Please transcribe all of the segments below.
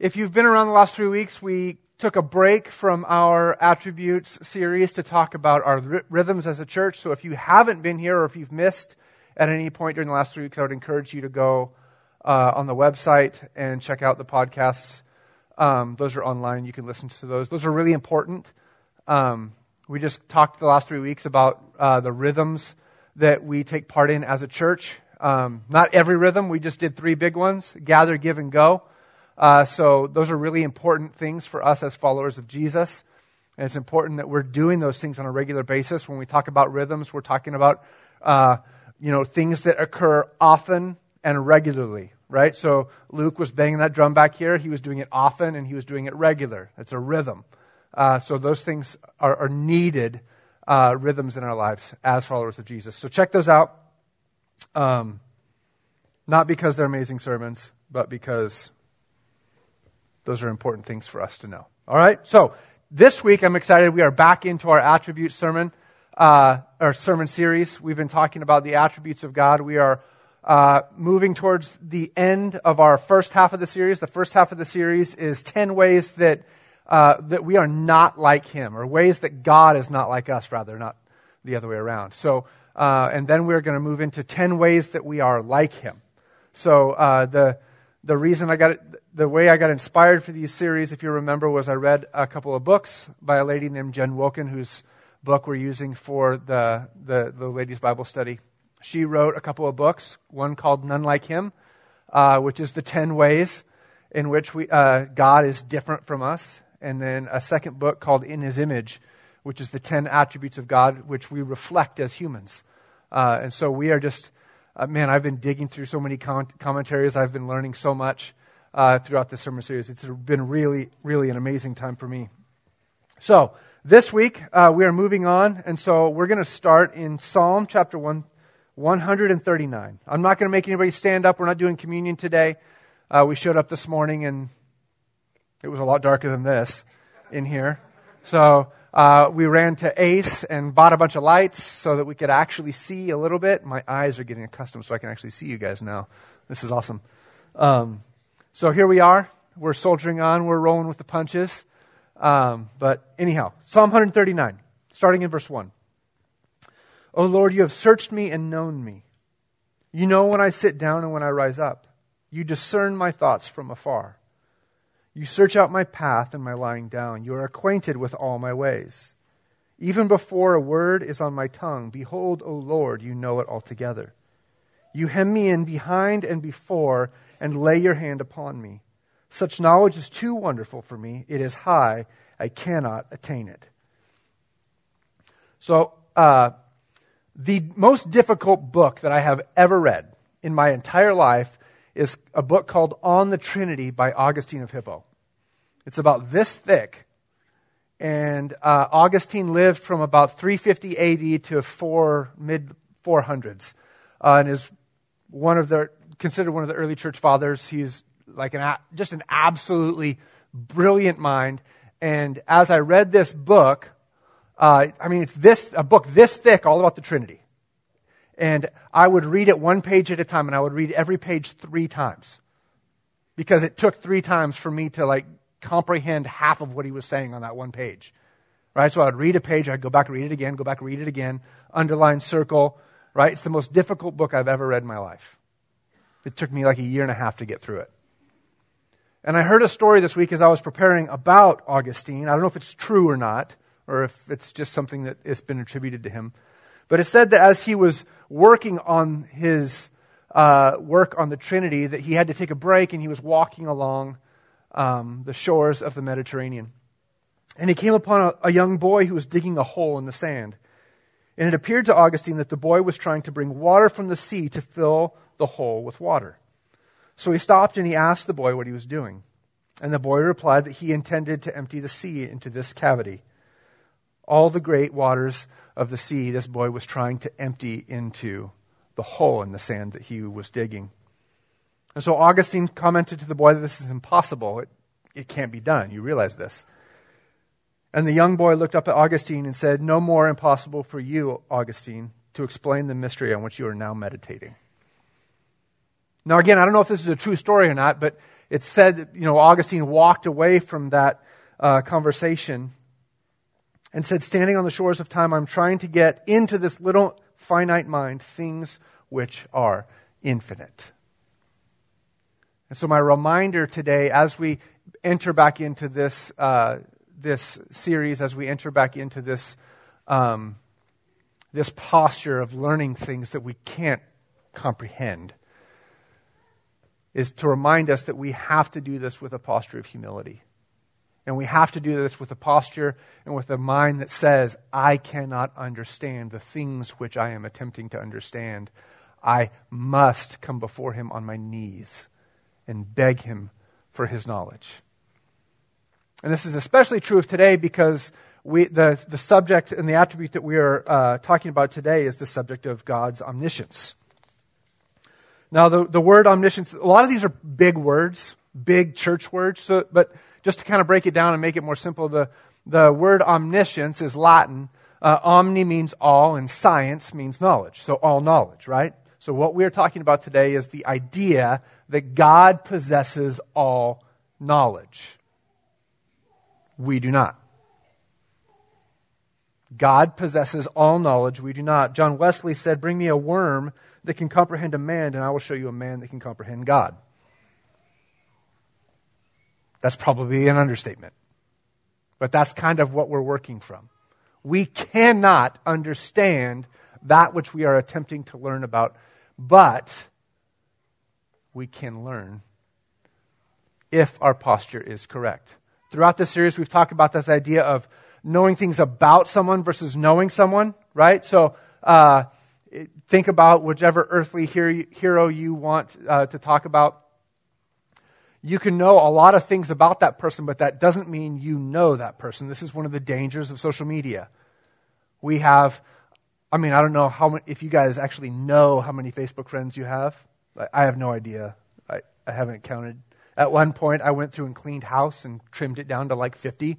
If you've been around the last three weeks, we took a break from our attributes series to talk about our rhythms as a church. So if you haven't been here or if you've missed at any point during the last three weeks, I would encourage you to go uh, on the website and check out the podcasts. Um, those are online. You can listen to those. Those are really important. Um, we just talked the last three weeks about uh, the rhythms that we take part in as a church. Um, not every rhythm. We just did three big ones gather, give, and go. Uh, so those are really important things for us as followers of Jesus. And it's important that we're doing those things on a regular basis. When we talk about rhythms, we're talking about, uh, you know, things that occur often and regularly, right? So Luke was banging that drum back here. He was doing it often and he was doing it regular. It's a rhythm. Uh, so those things are, are needed uh, rhythms in our lives as followers of Jesus. So check those out. Um, not because they're amazing sermons, but because those are important things for us to know. All right? So this week I'm excited. We are back into our attribute sermon, uh, our sermon series. We've been talking about the attributes of God. We are uh, moving towards the end of our first half of the series. The first half of the series is 10 ways that, uh, that we are not like Him, or ways that God is not like us, rather, not the other way around. So, uh, and then we're going to move into 10 ways that we are like Him. So, uh, the, the reason I got it, the way I got inspired for these series, if you remember, was I read a couple of books by a lady named Jen Wilkin, whose book we're using for the, the, the ladies' Bible study she wrote a couple of books, one called None Like Him, uh, which is the 10 ways in which we, uh, God is different from us, and then a second book called In His Image, which is the 10 attributes of God which we reflect as humans. Uh, and so we are just, uh, man, I've been digging through so many com- commentaries. I've been learning so much uh, throughout this sermon series. It's been really, really an amazing time for me. So, this week, uh, we are moving on, and so we're going to start in Psalm chapter 1 139. I'm not going to make anybody stand up. We're not doing communion today. Uh, we showed up this morning and it was a lot darker than this in here. So uh, we ran to Ace and bought a bunch of lights so that we could actually see a little bit. My eyes are getting accustomed so I can actually see you guys now. This is awesome. Um, so here we are. We're soldiering on. We're rolling with the punches. Um, but anyhow, Psalm 139, starting in verse 1. O Lord, you have searched me and known me. You know when I sit down and when I rise up. You discern my thoughts from afar. You search out my path and my lying down. You are acquainted with all my ways. Even before a word is on my tongue, behold, O Lord, you know it altogether. You hem me in behind and before and lay your hand upon me. Such knowledge is too wonderful for me. It is high. I cannot attain it. So, uh, the most difficult book that I have ever read in my entire life is a book called On the Trinity by Augustine of Hippo. It's about this thick. And uh, Augustine lived from about 350 AD to four, mid 400s, uh, and is one of the considered one of the early church fathers. He's like an just an absolutely brilliant mind. And as I read this book, uh, I mean, it's this, a book this thick all about the Trinity. And I would read it one page at a time, and I would read every page three times. Because it took three times for me to like comprehend half of what he was saying on that one page. Right? So I would read a page, I'd go back, and read it again, go back, and read it again, underline, circle. Right? It's the most difficult book I've ever read in my life. It took me like a year and a half to get through it. And I heard a story this week as I was preparing about Augustine. I don't know if it's true or not, or if it's just something that has been attributed to him. But it said that as he was working on his uh, work on the Trinity, that he had to take a break and he was walking along um, the shores of the Mediterranean. And he came upon a, a young boy who was digging a hole in the sand. And it appeared to Augustine that the boy was trying to bring water from the sea to fill the hole with water. So he stopped and he asked the boy what he was doing. And the boy replied that he intended to empty the sea into this cavity all the great waters of the sea this boy was trying to empty into the hole in the sand that he was digging. And so Augustine commented to the boy that this is impossible. It, it can't be done. You realize this. And the young boy looked up at Augustine and said, No more impossible for you, Augustine, to explain the mystery on which you are now meditating. Now, again, I don't know if this is a true story or not, but it's said that, you know, Augustine walked away from that uh, conversation and said, Standing on the shores of time, I'm trying to get into this little finite mind things which are infinite. And so, my reminder today, as we enter back into this, uh, this series, as we enter back into this, um, this posture of learning things that we can't comprehend, is to remind us that we have to do this with a posture of humility. And we have to do this with a posture and with a mind that says, I cannot understand the things which I am attempting to understand. I must come before him on my knees and beg him for his knowledge. And this is especially true of today because we, the, the subject and the attribute that we are uh, talking about today is the subject of God's omniscience. Now, the, the word omniscience, a lot of these are big words, big church words, so, but just to kind of break it down and make it more simple, the, the word omniscience is Latin. Uh, omni means all, and science means knowledge. So, all knowledge, right? So, what we're talking about today is the idea that God possesses all knowledge. We do not. God possesses all knowledge. We do not. John Wesley said, Bring me a worm that can comprehend a man, and I will show you a man that can comprehend God. That's probably an understatement. But that's kind of what we're working from. We cannot understand that which we are attempting to learn about, but we can learn if our posture is correct. Throughout this series, we've talked about this idea of knowing things about someone versus knowing someone, right? So, uh, think about whichever earthly hero you want uh, to talk about. You can know a lot of things about that person, but that doesn't mean you know that person. This is one of the dangers of social media. We have, I mean, I don't know how many, if you guys actually know how many Facebook friends you have. I have no idea. I, I haven't counted. At one point, I went through and cleaned house and trimmed it down to like 50.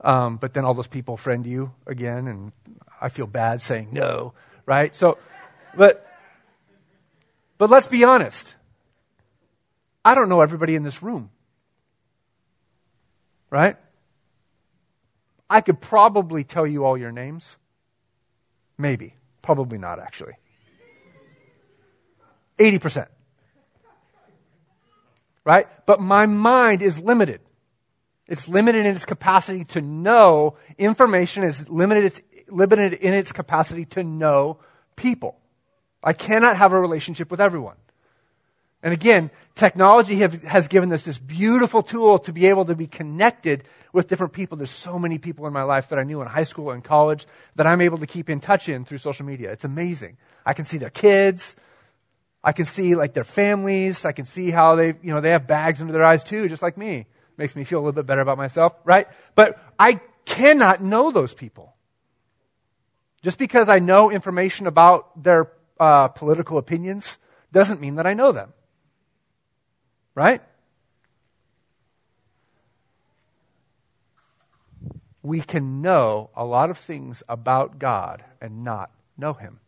Um, but then all those people friend you again, and I feel bad saying no, right? So, but, but let's be honest. I don't know everybody in this room. Right? I could probably tell you all your names. Maybe. Probably not, actually. 80%. Right? But my mind is limited. It's limited in its capacity to know information, is limited, it's limited in its capacity to know people. I cannot have a relationship with everyone. And again, technology have, has given us this beautiful tool to be able to be connected with different people. There's so many people in my life that I knew in high school and college that I'm able to keep in touch in through social media. It's amazing. I can see their kids. I can see like their families. I can see how they, you know, they have bags under their eyes too, just like me. Makes me feel a little bit better about myself, right? But I cannot know those people. Just because I know information about their uh, political opinions doesn't mean that I know them. Right? We can know a lot of things about God and not know Him.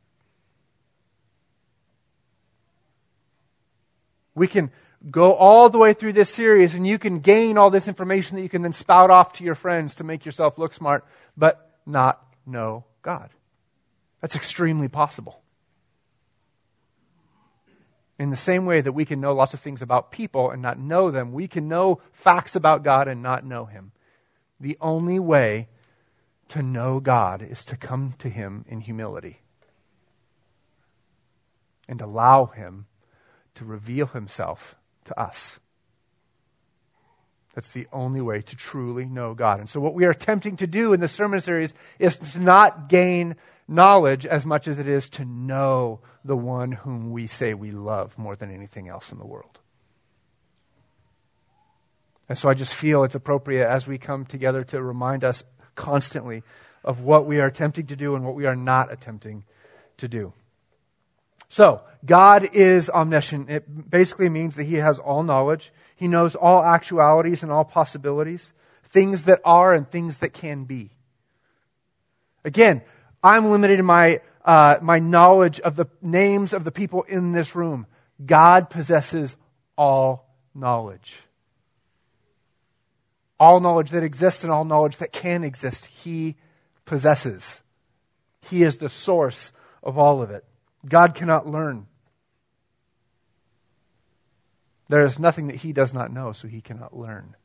We can go all the way through this series and you can gain all this information that you can then spout off to your friends to make yourself look smart, but not know God. That's extremely possible. In the same way that we can know lots of things about people and not know them, we can know facts about God and not know Him. The only way to know God is to come to Him in humility and allow Him to reveal Himself to us. That's the only way to truly know God. And so, what we are attempting to do in this sermon series is to not gain knowledge as much as it is to know the one whom we say we love more than anything else in the world. And so I just feel it's appropriate as we come together to remind us constantly of what we are attempting to do and what we are not attempting to do. So, God is omniscient. It basically means that He has all knowledge. He knows all actualities and all possibilities, things that are and things that can be. Again, I'm limited in my, uh, my knowledge of the names of the people in this room. God possesses all knowledge. All knowledge that exists and all knowledge that can exist, he possesses. He is the source of all of it. God cannot learn. There is nothing that he does not know, so he cannot learn.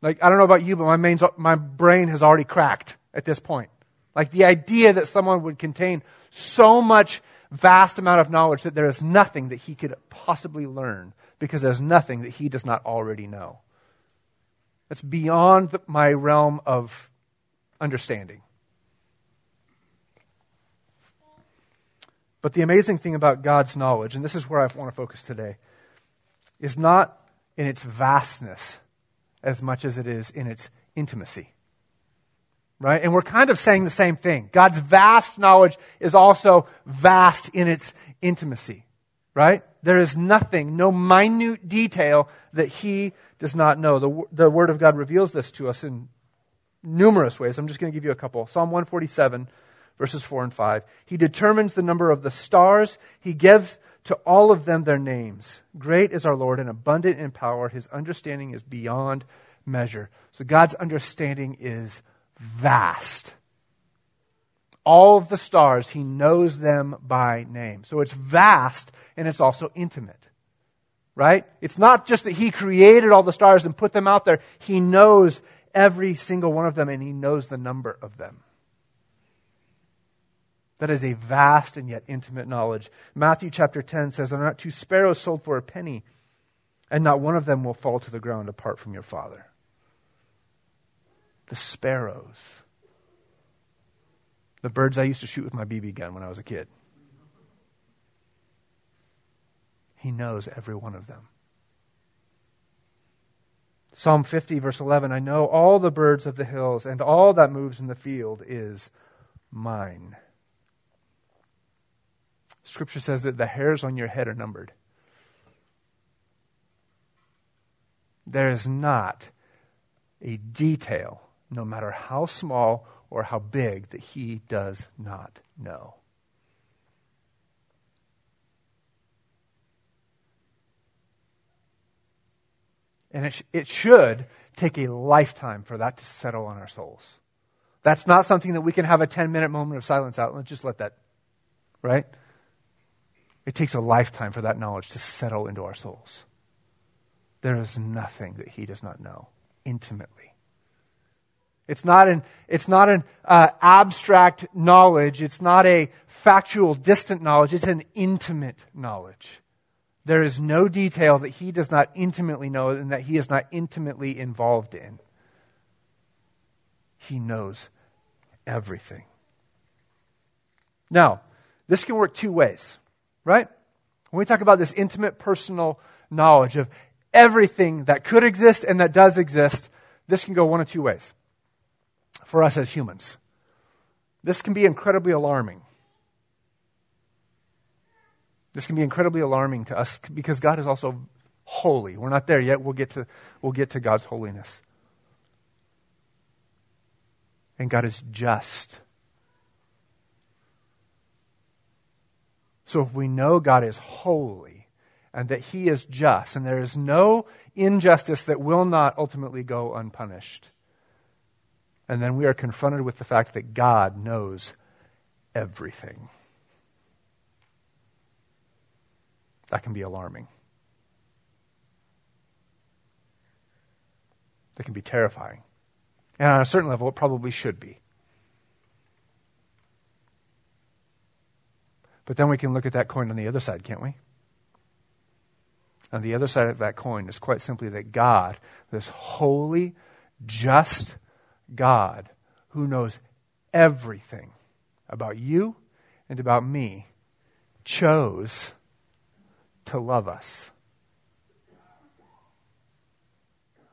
Like, I don't know about you, but my, main, my brain has already cracked at this point. Like, the idea that someone would contain so much vast amount of knowledge that there is nothing that he could possibly learn because there's nothing that he does not already know. That's beyond my realm of understanding. But the amazing thing about God's knowledge, and this is where I want to focus today, is not in its vastness as much as it is in its intimacy. Right? And we're kind of saying the same thing. God's vast knowledge is also vast in its intimacy. Right? There is nothing, no minute detail that He does not know. The, the Word of God reveals this to us in numerous ways. I'm just going to give you a couple. Psalm 147, verses 4 and 5. He determines the number of the stars. He gives to all of them their names. Great is our Lord and abundant in power. His understanding is beyond measure. So God's understanding is vast. All of the stars, He knows them by name. So it's vast and it's also intimate. Right? It's not just that He created all the stars and put them out there. He knows every single one of them and He knows the number of them. That is a vast and yet intimate knowledge. Matthew chapter 10 says, Are not two sparrows sold for a penny, and not one of them will fall to the ground apart from your Father? The sparrows. The birds I used to shoot with my BB gun when I was a kid. He knows every one of them. Psalm 50, verse 11 I know all the birds of the hills, and all that moves in the field is mine. Scripture says that the hairs on your head are numbered. There is not a detail, no matter how small or how big, that he does not know. And it, sh- it should take a lifetime for that to settle on our souls. That's not something that we can have a 10 minute moment of silence out. Let's just let that, right? It takes a lifetime for that knowledge to settle into our souls. There is nothing that he does not know intimately. It's not an, it's not an uh, abstract knowledge. It's not a factual, distant knowledge. It's an intimate knowledge. There is no detail that he does not intimately know and that he is not intimately involved in. He knows everything. Now, this can work two ways right? When we talk about this intimate personal knowledge of everything that could exist and that does exist, this can go one of two ways for us as humans. This can be incredibly alarming. This can be incredibly alarming to us because God is also holy. We're not there yet. We'll get to, we'll get to God's holiness. And God is just. So if we know God is holy and that he is just and there is no injustice that will not ultimately go unpunished, and then we are confronted with the fact that God knows everything. That can be alarming. That can be terrifying. And on a certain level, it probably should be. But then we can look at that coin on the other side, can't we? On the other side of that coin is quite simply that God, this holy, just God who knows everything about you and about me, chose to love us.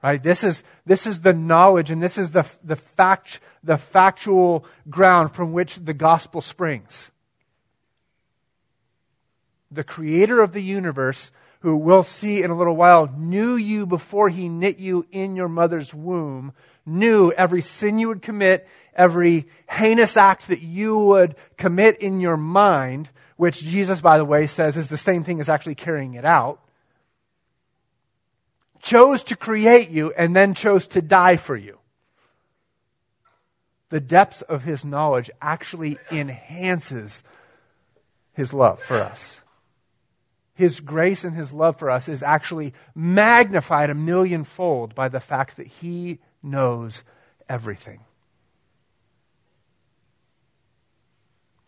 Right? This is, this is the knowledge and this is the, the, fact, the factual ground from which the gospel springs the creator of the universe, who we'll see in a little while, knew you before he knit you in your mother's womb, knew every sin you would commit, every heinous act that you would commit in your mind, which Jesus, by the way, says is the same thing as actually carrying it out, chose to create you, and then chose to die for you. The depths of his knowledge actually enhances his love for us. His grace and his love for us is actually magnified a millionfold by the fact that he knows everything.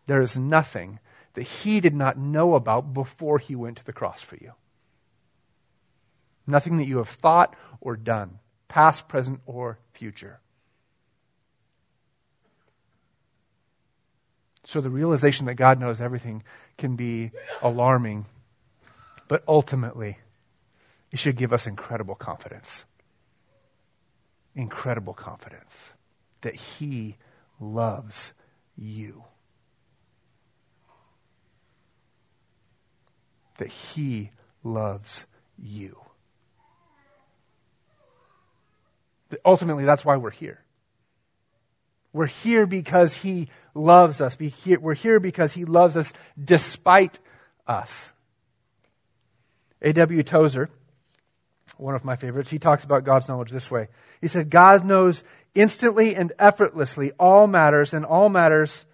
There is nothing that he did not know about before he went to the cross for you. Nothing that you have thought or done, past, present, or future. So the realization that God knows everything can be alarming, but ultimately, it should give us incredible confidence. Incredible confidence that He loves you. That He loves you. Ultimately, that's why we're here. We're here because He loves us. We're here because He loves us despite us. A.W. Tozer, one of my favorites, he talks about God's knowledge this way. He said, God knows instantly and effortlessly all matters and all matters,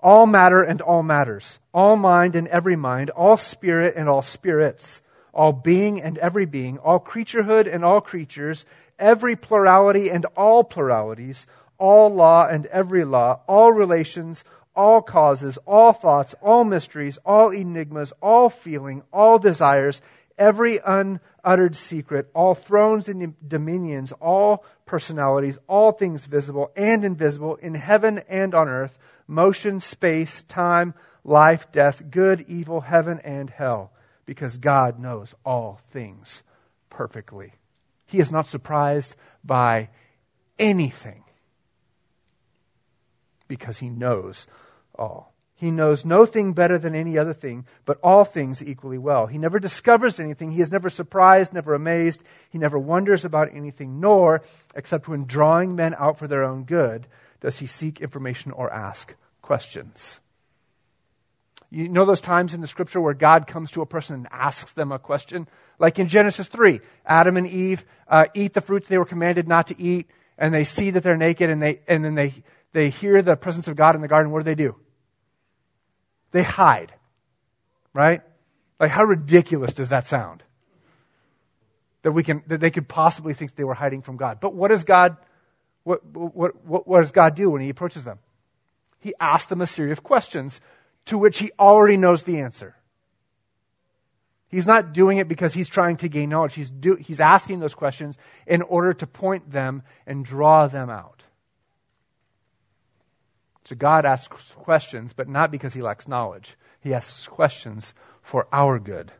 all matter and all matters, all mind and every mind, all spirit and all spirits, all being and every being, all creaturehood and all creatures, every plurality and all pluralities, all law and every law, all relations, all causes, all thoughts, all mysteries, all enigmas, all feeling, all desires, every unuttered secret, all thrones and dominions, all personalities, all things visible and invisible in heaven and on earth, motion, space, time, life, death, good, evil, heaven, and hell, because God knows all things perfectly. He is not surprised by anything because he knows all. He knows no thing better than any other thing, but all things equally well. He never discovers anything. He is never surprised, never amazed. He never wonders about anything, nor, except when drawing men out for their own good, does he seek information or ask questions. You know those times in the scripture where God comes to a person and asks them a question? Like in Genesis 3, Adam and Eve uh, eat the fruits they were commanded not to eat, and they see that they're naked, and, they, and then they, they hear the presence of God in the garden. What do they do? They hide. Right? Like, how ridiculous does that sound? That, we can, that they could possibly think they were hiding from God. But what does God, what, what, what, what does God do when he approaches them? He asks them a series of questions to which he already knows the answer. He's not doing it because he's trying to gain knowledge. He's, do, he's asking those questions in order to point them and draw them out. So God asks questions, but not because he lacks knowledge. He asks questions for our good.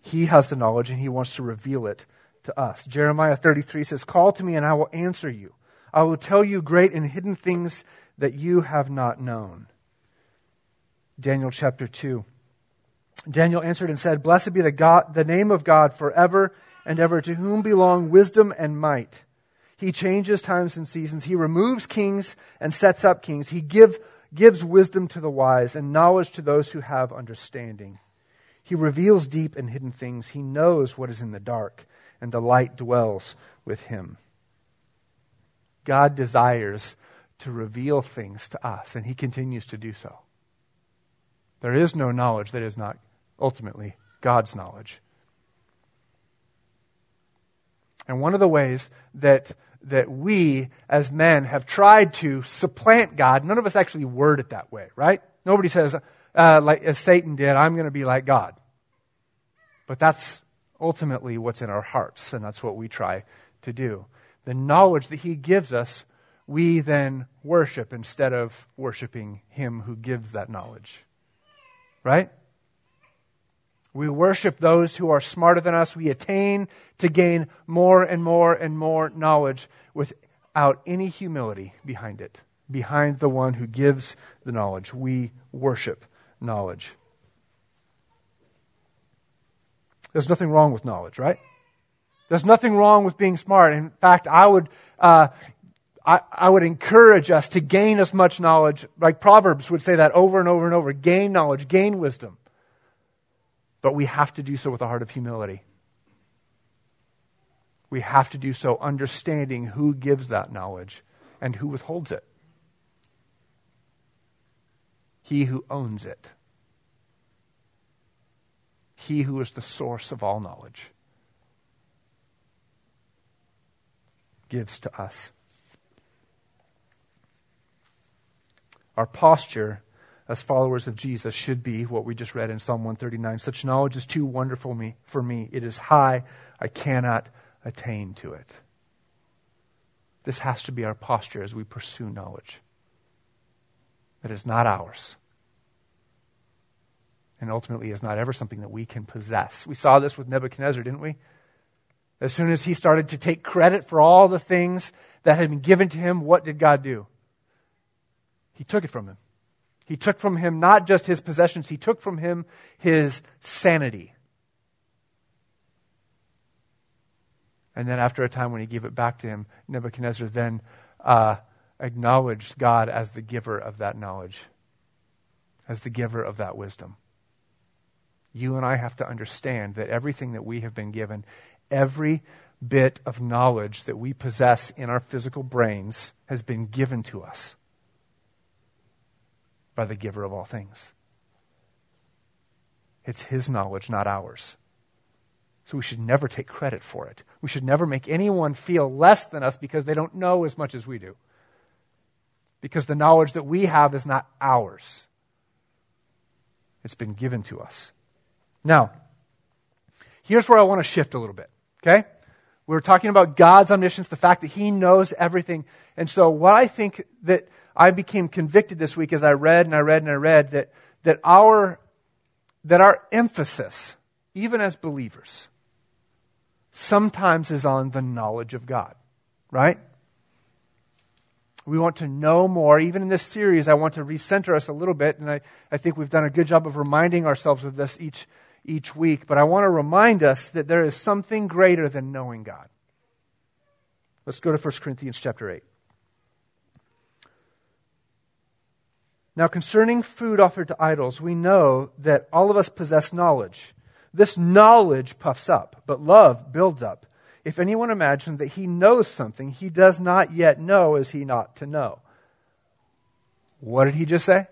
He has the knowledge and he wants to reveal it to us. Jeremiah 33 says, Call to me and I will answer you. I will tell you great and hidden things that you have not known. Daniel chapter 2. Daniel answered and said, Blessed be the, God, the name of God forever and ever, to whom belong wisdom and might. He changes times and seasons. He removes kings and sets up kings. He give, gives wisdom to the wise and knowledge to those who have understanding. He reveals deep and hidden things. He knows what is in the dark, and the light dwells with him. God desires to reveal things to us, and he continues to do so. There is no knowledge that is not ultimately God's knowledge. And one of the ways that, that we as men have tried to supplant God, none of us actually word it that way, right? Nobody says, uh, like as Satan did, I'm going to be like God. But that's ultimately what's in our hearts, and that's what we try to do. The knowledge that he gives us we then worship instead of worshiping Him who gives that knowledge. Right? We worship those who are smarter than us. We attain to gain more and more and more knowledge without any humility behind it, behind the one who gives the knowledge. We worship knowledge. There's nothing wrong with knowledge, right? There's nothing wrong with being smart. In fact, I would uh, I, I would encourage us to gain as much knowledge, like Proverbs would say that over and over and over gain knowledge, gain wisdom. But we have to do so with a heart of humility. We have to do so understanding who gives that knowledge and who withholds it. He who owns it. He who is the source of all knowledge. gives to us. Our posture as followers of Jesus should be what we just read in Psalm 139. Such knowledge is too wonderful me, for me. It is high. I cannot attain to it. This has to be our posture as we pursue knowledge. That is not ours. And ultimately is not ever something that we can possess. We saw this with Nebuchadnezzar, didn't we? As soon as he started to take credit for all the things that had been given to him, what did God do? He took it from him. He took from him not just his possessions, he took from him his sanity. And then, after a time when he gave it back to him, Nebuchadnezzar then uh, acknowledged God as the giver of that knowledge, as the giver of that wisdom. You and I have to understand that everything that we have been given every bit of knowledge that we possess in our physical brains has been given to us by the giver of all things. It's his knowledge, not ours. So we should never take credit for it. We should never make anyone feel less than us because they don't know as much as we do. Because the knowledge that we have is not ours, it's been given to us. Now, here's where I want to shift a little bit. Okay? We are talking about God's omniscience, the fact that He knows everything. And so, what I think that I became convicted this week as I read and I read and I read that, that, our, that our emphasis, even as believers, sometimes is on the knowledge of God, right? We want to know more. Even in this series, I want to recenter us a little bit, and I, I think we've done a good job of reminding ourselves of this each each week, but I want to remind us that there is something greater than knowing God. Let's go to 1 Corinthians chapter 8. Now, concerning food offered to idols, we know that all of us possess knowledge. This knowledge puffs up, but love builds up. If anyone imagines that he knows something he does not yet know is he not to know. What did he just say?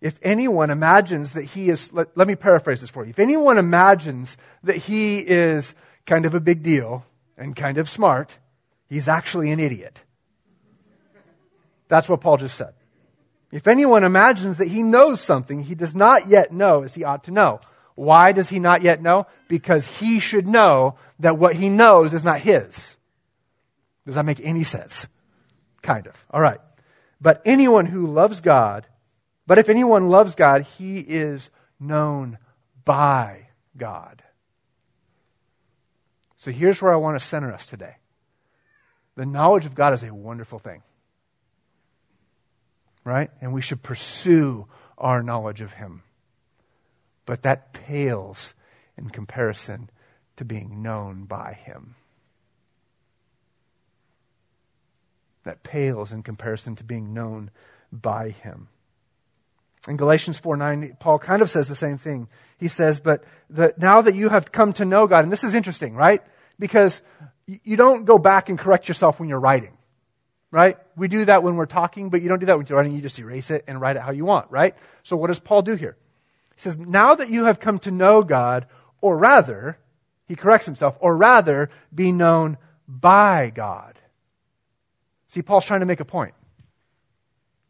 if anyone imagines that he is, let, let, me paraphrase this for you. If anyone imagines that he is kind of a big deal and kind of smart, he's actually an idiot. That's what Paul just said. If anyone imagines that he knows something he does not yet know as he ought to know. Why does he not yet know? Because he should know that what he knows is not his. Does that make any sense? Kind of. All right. But anyone who loves God but if anyone loves God, he is known by God. So here's where I want to center us today. The knowledge of God is a wonderful thing. Right? And we should pursue our knowledge of Him. But that pales in comparison to being known by Him. That pales in comparison to being known by Him. In Galatians 4 9, Paul kind of says the same thing. He says, But the, now that you have come to know God, and this is interesting, right? Because you don't go back and correct yourself when you're writing, right? We do that when we're talking, but you don't do that when you're writing. You just erase it and write it how you want, right? So what does Paul do here? He says, Now that you have come to know God, or rather, he corrects himself, or rather, be known by God. See, Paul's trying to make a point.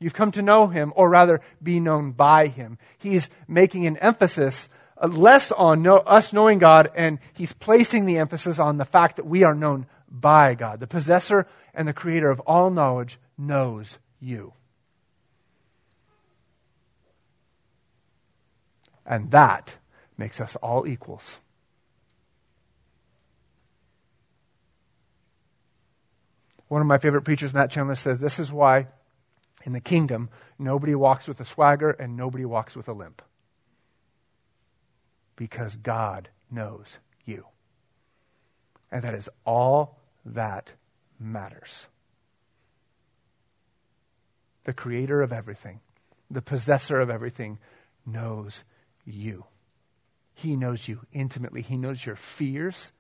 You've come to know him, or rather, be known by him. He's making an emphasis uh, less on know, us knowing God, and he's placing the emphasis on the fact that we are known by God. The possessor and the creator of all knowledge knows you. And that makes us all equals. One of my favorite preachers, Matt Chandler, says this is why in the kingdom, nobody walks with a swagger and nobody walks with a limp. Because God knows you. And that is all that matters. The creator of everything, the possessor of everything, knows you. He knows you intimately. He knows your fears.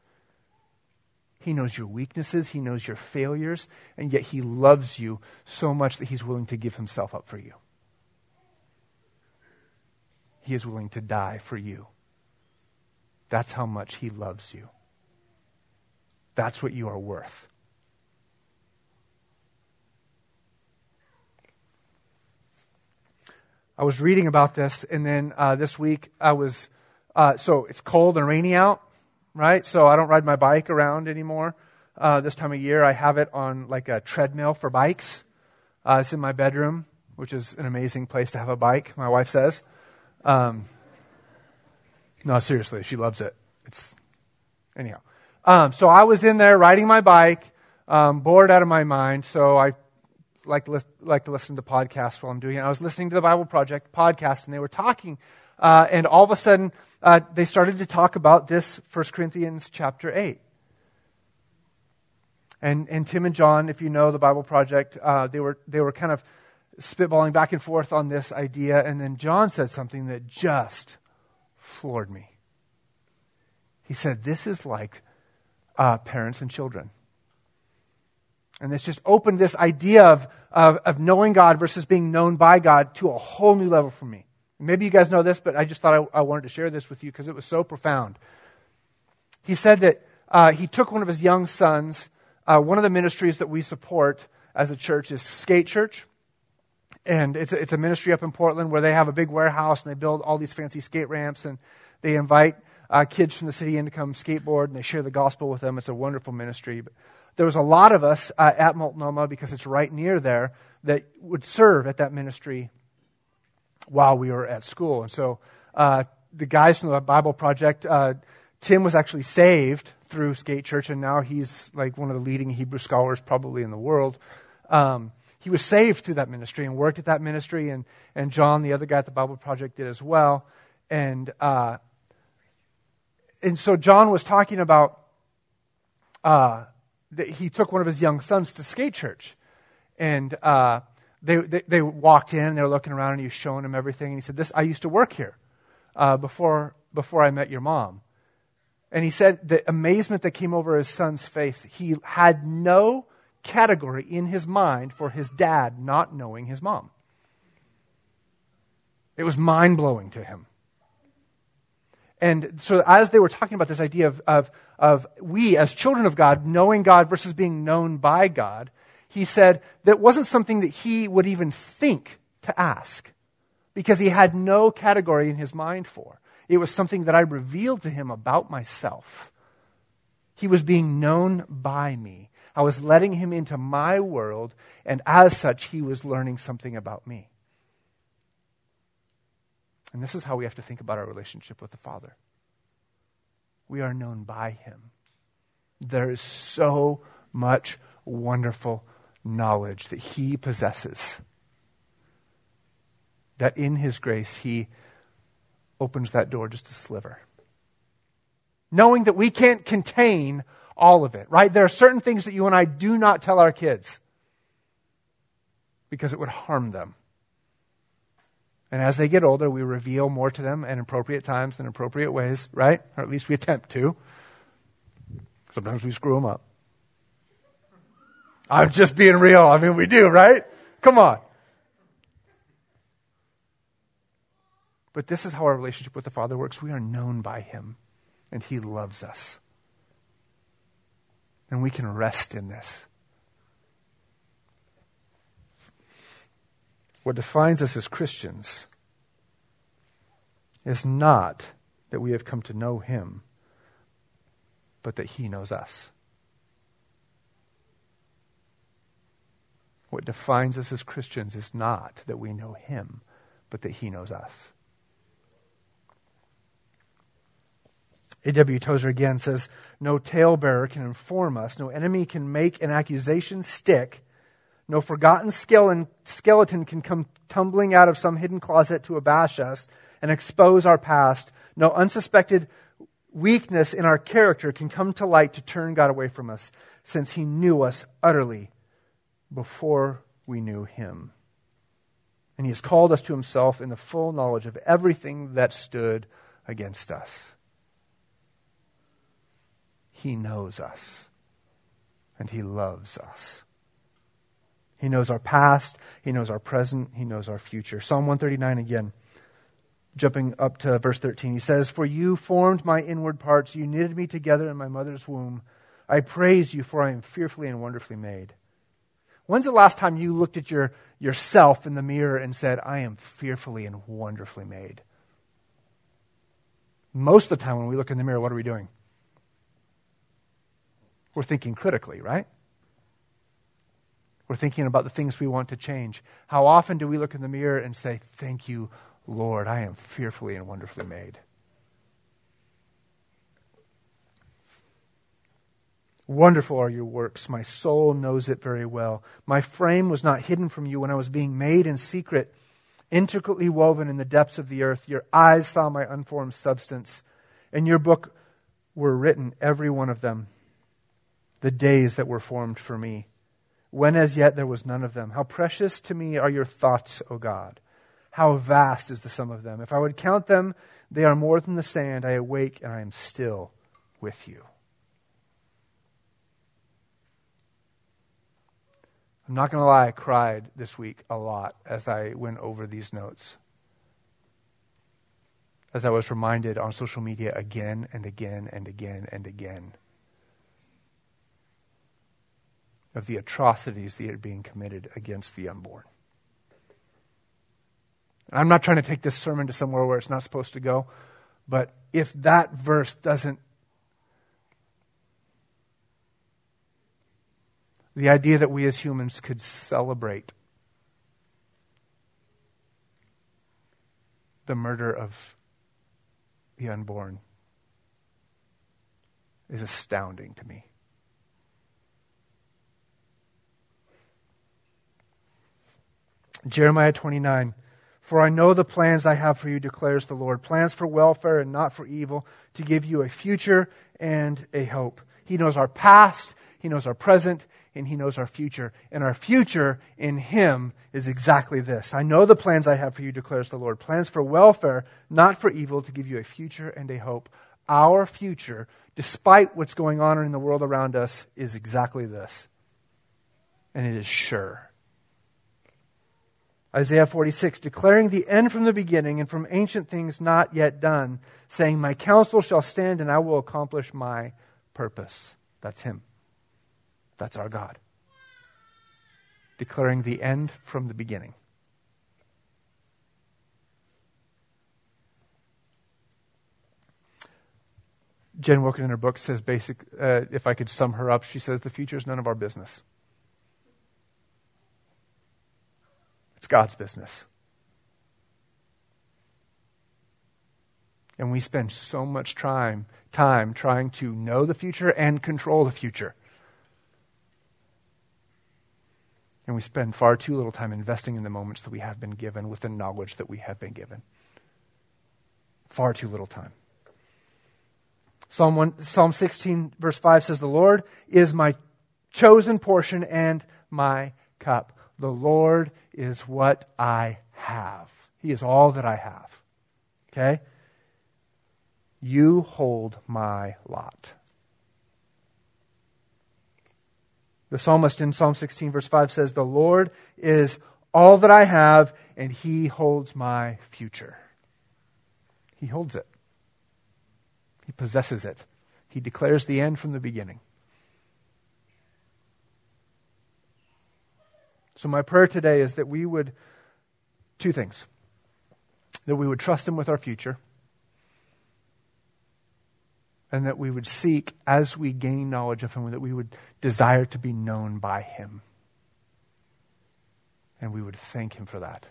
He knows your weaknesses. He knows your failures. And yet He loves you so much that He's willing to give Himself up for you. He is willing to die for you. That's how much He loves you. That's what you are worth. I was reading about this, and then uh, this week I was uh, so it's cold and rainy out, right? So I don't ride my bike around anymore. Uh, this time of year, I have it on like a treadmill for bikes. Uh, it's in my bedroom, which is an amazing place to have a bike. My wife says. Um, no, seriously, she loves it. It's anyhow. Um, so I was in there riding my bike, um, bored out of my mind. So I like to, listen, like to listen to podcasts while I'm doing it. I was listening to the Bible Project podcast, and they were talking, uh, and all of a sudden uh, they started to talk about this 1 Corinthians chapter 8. And, and Tim and John, if you know the Bible Project, uh, they, were, they were kind of spitballing back and forth on this idea. And then John said something that just floored me. He said, This is like uh, parents and children. And this just opened this idea of, of, of knowing God versus being known by God to a whole new level for me. Maybe you guys know this, but I just thought I, I wanted to share this with you because it was so profound. He said that uh, he took one of his young sons. Uh, one of the ministries that we support as a church is Skate Church. And it's a, it's a ministry up in Portland where they have a big warehouse and they build all these fancy skate ramps and they invite uh, kids from the city in to come skateboard and they share the gospel with them. It's a wonderful ministry. But there was a lot of us uh, at Multnomah because it's right near there that would serve at that ministry while we were at school. And so uh, the guys from the Bible Project, uh, Tim was actually saved through Skate Church, and now he's like one of the leading Hebrew scholars probably in the world. Um, he was saved through that ministry and worked at that ministry, and, and John, the other guy at the Bible Project, did as well. And, uh, and so John was talking about uh, that he took one of his young sons to Skate Church. And uh, they, they, they, walked in, they were looking around, and he was showing them everything. And he said, this, I used to work here uh, before, before I met your mom. And he said the amazement that came over his son's face, he had no category in his mind for his dad not knowing his mom. It was mind blowing to him. And so, as they were talking about this idea of, of, of we as children of God knowing God versus being known by God, he said that wasn't something that he would even think to ask because he had no category in his mind for. It was something that I revealed to him about myself. He was being known by me. I was letting him into my world, and as such, he was learning something about me. And this is how we have to think about our relationship with the Father. We are known by him. There is so much wonderful knowledge that he possesses. That in his grace, he opens that door just a sliver. Knowing that we can't contain all of it, right? There are certain things that you and I do not tell our kids because it would harm them. And as they get older, we reveal more to them at appropriate times and appropriate ways, right? Or at least we attempt to. Sometimes we screw them up. I'm just being real. I mean, we do, right? Come on. But this is how our relationship with the Father works. We are known by Him, and He loves us. And we can rest in this. What defines us as Christians is not that we have come to know Him, but that He knows us. What defines us as Christians is not that we know Him, but that He knows us. A.W. Tozer again says No talebearer can inform us, no enemy can make an accusation stick, no forgotten skeleton can come tumbling out of some hidden closet to abash us and expose our past, no unsuspected weakness in our character can come to light to turn God away from us, since He knew us utterly before we knew him. And he has called us to himself in the full knowledge of everything that stood against us. He knows us, and he loves us. He knows our past, he knows our present, he knows our future. Psalm 139 again, jumping up to verse 13. He says, For you formed my inward parts, you knitted me together in my mother's womb. I praise you, for I am fearfully and wonderfully made. When's the last time you looked at your, yourself in the mirror and said, I am fearfully and wonderfully made? Most of the time when we look in the mirror, what are we doing? We're thinking critically, right? We're thinking about the things we want to change. How often do we look in the mirror and say, Thank you, Lord, I am fearfully and wonderfully made? Wonderful are your works. My soul knows it very well. My frame was not hidden from you when I was being made in secret, intricately woven in the depths of the earth. Your eyes saw my unformed substance. In your book were written, every one of them, the days that were formed for me, when as yet there was none of them. How precious to me are your thoughts, O God. How vast is the sum of them. If I would count them, they are more than the sand. I awake and I am still with you. I'm not going to lie, I cried this week a lot as I went over these notes. As I was reminded on social media again and again and again and again of the atrocities that are being committed against the unborn. I'm not trying to take this sermon to somewhere where it's not supposed to go, but if that verse doesn't the idea that we as humans could celebrate the murder of the unborn is astounding to me. Jeremiah 29. For I know the plans I have for you, declares the Lord plans for welfare and not for evil, to give you a future and a hope. He knows our past, He knows our present, and He knows our future. And our future in Him is exactly this. I know the plans I have for you, declares the Lord. Plans for welfare, not for evil, to give you a future and a hope. Our future, despite what's going on in the world around us, is exactly this. And it is sure. Isaiah 46, declaring the end from the beginning and from ancient things not yet done, saying, My counsel shall stand and I will accomplish my purpose. That's Him. That's our God. Declaring the end from the beginning. Jen Wilkin in her book says basic, uh, if I could sum her up, she says the future is none of our business. God's business. And we spend so much time, time trying to know the future and control the future. And we spend far too little time investing in the moments that we have been given with the knowledge that we have been given. Far too little time. Psalm, 1, Psalm 16, verse 5 says, The Lord is my chosen portion and my cup. The Lord is what I have. He is all that I have. Okay? You hold my lot. The psalmist in Psalm 16, verse 5 says, The Lord is all that I have, and He holds my future. He holds it, He possesses it. He declares the end from the beginning. So, my prayer today is that we would, two things, that we would trust Him with our future and that we would seek, as we gain knowledge of Him, that we would desire to be known by Him. And we would thank Him for that.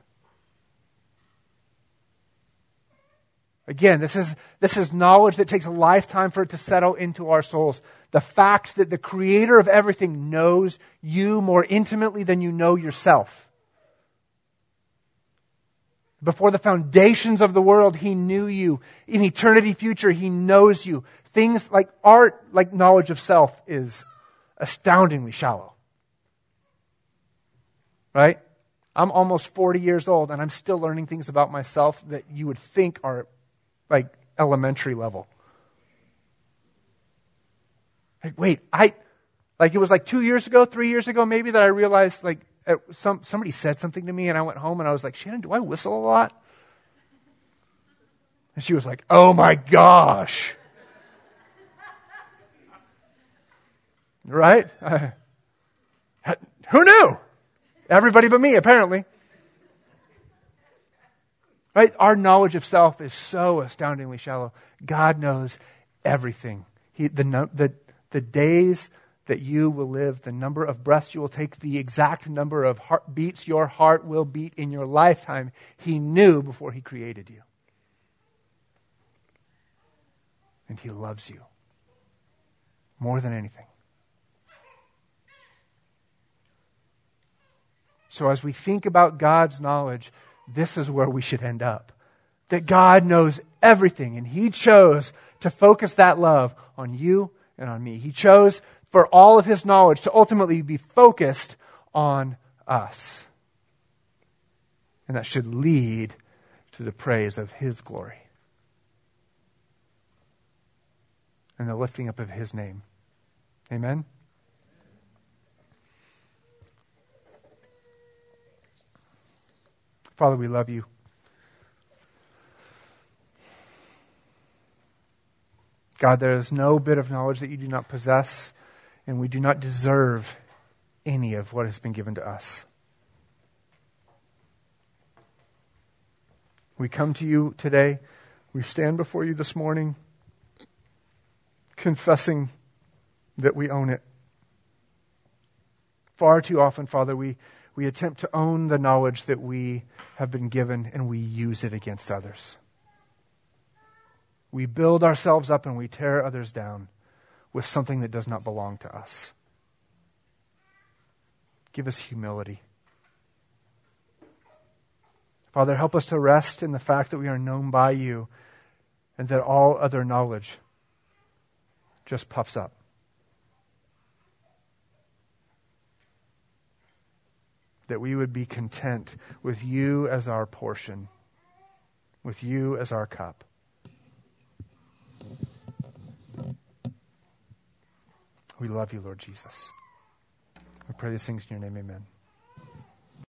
Again, this is, this is knowledge that takes a lifetime for it to settle into our souls. The fact that the Creator of everything knows you more intimately than you know yourself. Before the foundations of the world, He knew you. In eternity future, He knows you. Things like art, like knowledge of self, is astoundingly shallow. Right? I'm almost 40 years old and I'm still learning things about myself that you would think are like elementary level. Like, wait, I, like it was like two years ago, three years ago maybe that I realized like some, somebody said something to me and I went home and I was like, Shannon, do I whistle a lot? And she was like, oh my gosh. right? Uh, who knew? Everybody but me, apparently. Right? Our knowledge of self is so astoundingly shallow. God knows everything. He, the, the, the days that you will live, the number of breaths you will take, the exact number of heartbeats your heart will beat in your lifetime, He knew before He created you. And He loves you more than anything. So, as we think about God's knowledge, this is where we should end up. That God knows everything, and He chose to focus that love on you and on me. He chose for all of His knowledge to ultimately be focused on us. And that should lead to the praise of His glory and the lifting up of His name. Amen. Father, we love you. God, there is no bit of knowledge that you do not possess, and we do not deserve any of what has been given to us. We come to you today. We stand before you this morning, confessing that we own it. Far too often, Father, we we attempt to own the knowledge that we have been given and we use it against others. We build ourselves up and we tear others down with something that does not belong to us. Give us humility. Father, help us to rest in the fact that we are known by you and that all other knowledge just puffs up. That we would be content with you as our portion, with you as our cup. We love you, Lord Jesus. We pray these things in your name, amen.